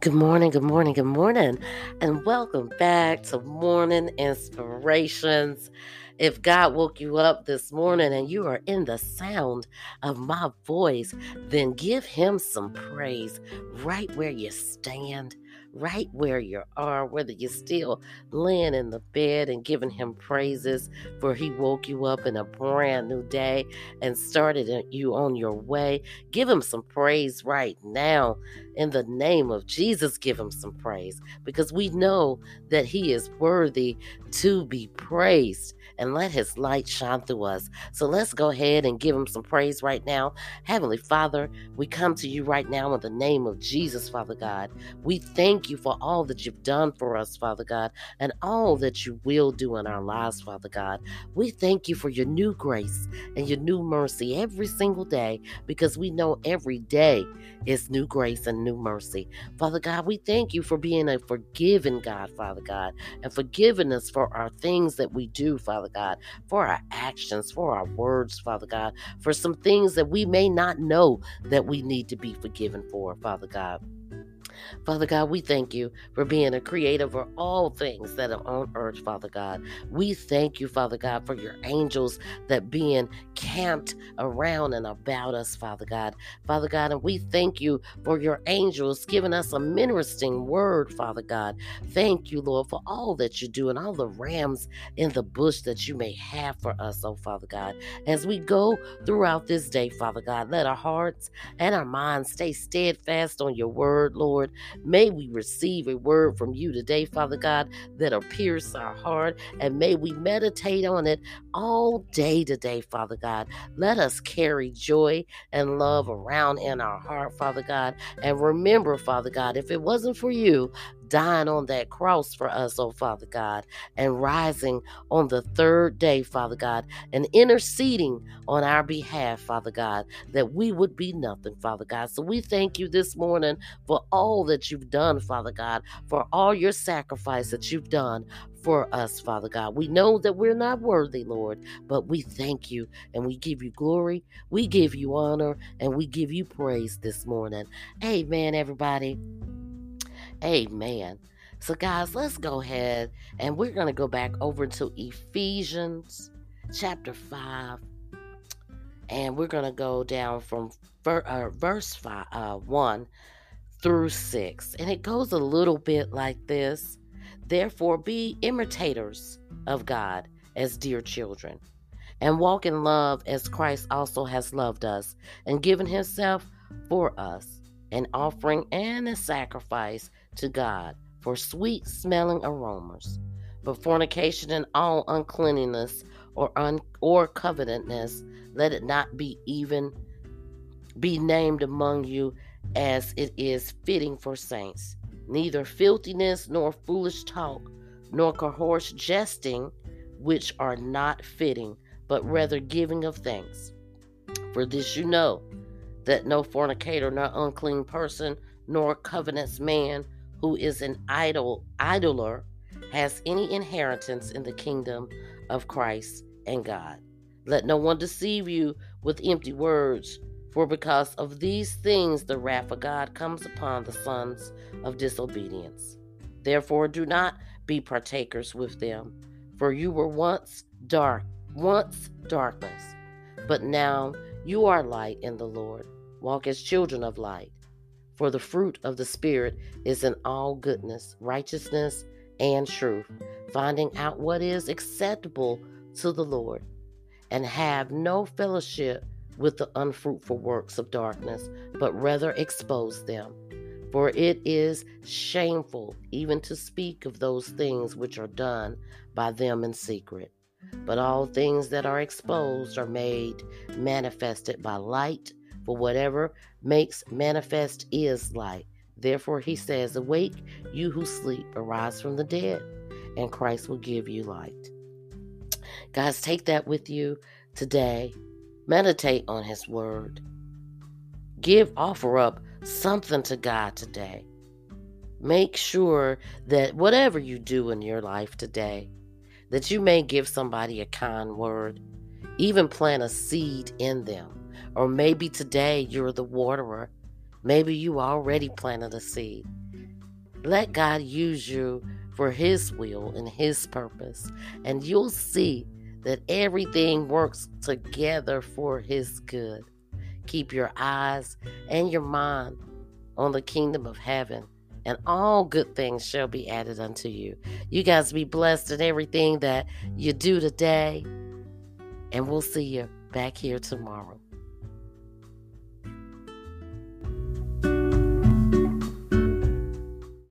Good morning, good morning, good morning, and welcome back to Morning Inspirations. If God woke you up this morning and you are in the sound of my voice, then give Him some praise right where you stand right where you are, whether you're still laying in the bed and giving him praises for he woke you up in a brand new day and started you on your way. Give him some praise right now. In the name of Jesus, give him some praise because we know that he is worthy to be praised and let his light shine through us. So let's go ahead and give him some praise right now. Heavenly Father, we come to you right now in the name of Jesus, Father God. We thank you for all that you've done for us, Father God, and all that you will do in our lives, Father God. We thank you for your new grace and your new mercy every single day because we know every day is new grace and new mercy. Father God, we thank you for being a forgiving God, Father God, and forgiving us for our things that we do, Father God, for our actions, for our words, Father God, for some things that we may not know that we need to be forgiven for, Father God. Father God, we thank you for being a creator for all things that are on earth, Father God. We thank you, Father God, for your angels that being camped around and about us, Father God. Father God, and we thank you for your angels giving us a ministering word, Father God. Thank you, Lord, for all that you do and all the rams in the bush that you may have for us, oh Father God. As we go throughout this day, Father God, let our hearts and our minds stay steadfast on your word, Lord. May we receive a word from you today, Father God, that'll pierce our heart, and may we meditate on it all day today, Father God. Let us carry joy and love around in our heart, Father God. And remember, Father God, if it wasn't for you, dying on that cross for us, oh Father God, and rising on the third day, Father God, and interceding on our behalf, Father God, that we would be nothing, Father God. So we thank you this morning for all that you've done, Father God, for all your sacrifice that you've done for us, Father God. We know that we're not worthy, Lord, but we thank you and we give you glory, we give you honor, and we give you praise this morning. Amen, everybody. Amen. So, guys, let's go ahead and we're going to go back over to Ephesians chapter 5. And we're going to go down from uh, verse five, uh, 1 through 6. And it goes a little bit like this Therefore, be imitators of God as dear children, and walk in love as Christ also has loved us and given himself for us, an offering and a sacrifice to God for sweet smelling aromas. But fornication and all uncleanness or un- or covetousness, let it not be even be named among you as it is fitting for saints. Neither filthiness nor foolish talk, nor coarse jesting, which are not fitting, but rather giving of thanks. For this you know, that no fornicator, nor unclean person, nor covetous man, who is an idol idler has any inheritance in the kingdom of Christ and God. Let no one deceive you with empty words, for because of these things the wrath of God comes upon the sons of disobedience. Therefore do not be partakers with them, for you were once dark, once darkness, but now you are light in the Lord. Walk as children of light. For the fruit of the Spirit is in all goodness, righteousness, and truth, finding out what is acceptable to the Lord, and have no fellowship with the unfruitful works of darkness, but rather expose them. For it is shameful even to speak of those things which are done by them in secret. But all things that are exposed are made manifested by light whatever makes manifest is light. Therefore, he says, Awake, you who sleep, arise from the dead, and Christ will give you light. Guys, take that with you today. Meditate on his word. Give, offer up something to God today. Make sure that whatever you do in your life today, that you may give somebody a kind word, even plant a seed in them or maybe today you're the waterer. Maybe you already planted a seed. Let God use you for His will and His purpose, and you'll see that everything works together for His good. Keep your eyes and your mind on the kingdom of heaven, and all good things shall be added unto you. You guys be blessed in everything that you do today, and we'll see you back here tomorrow.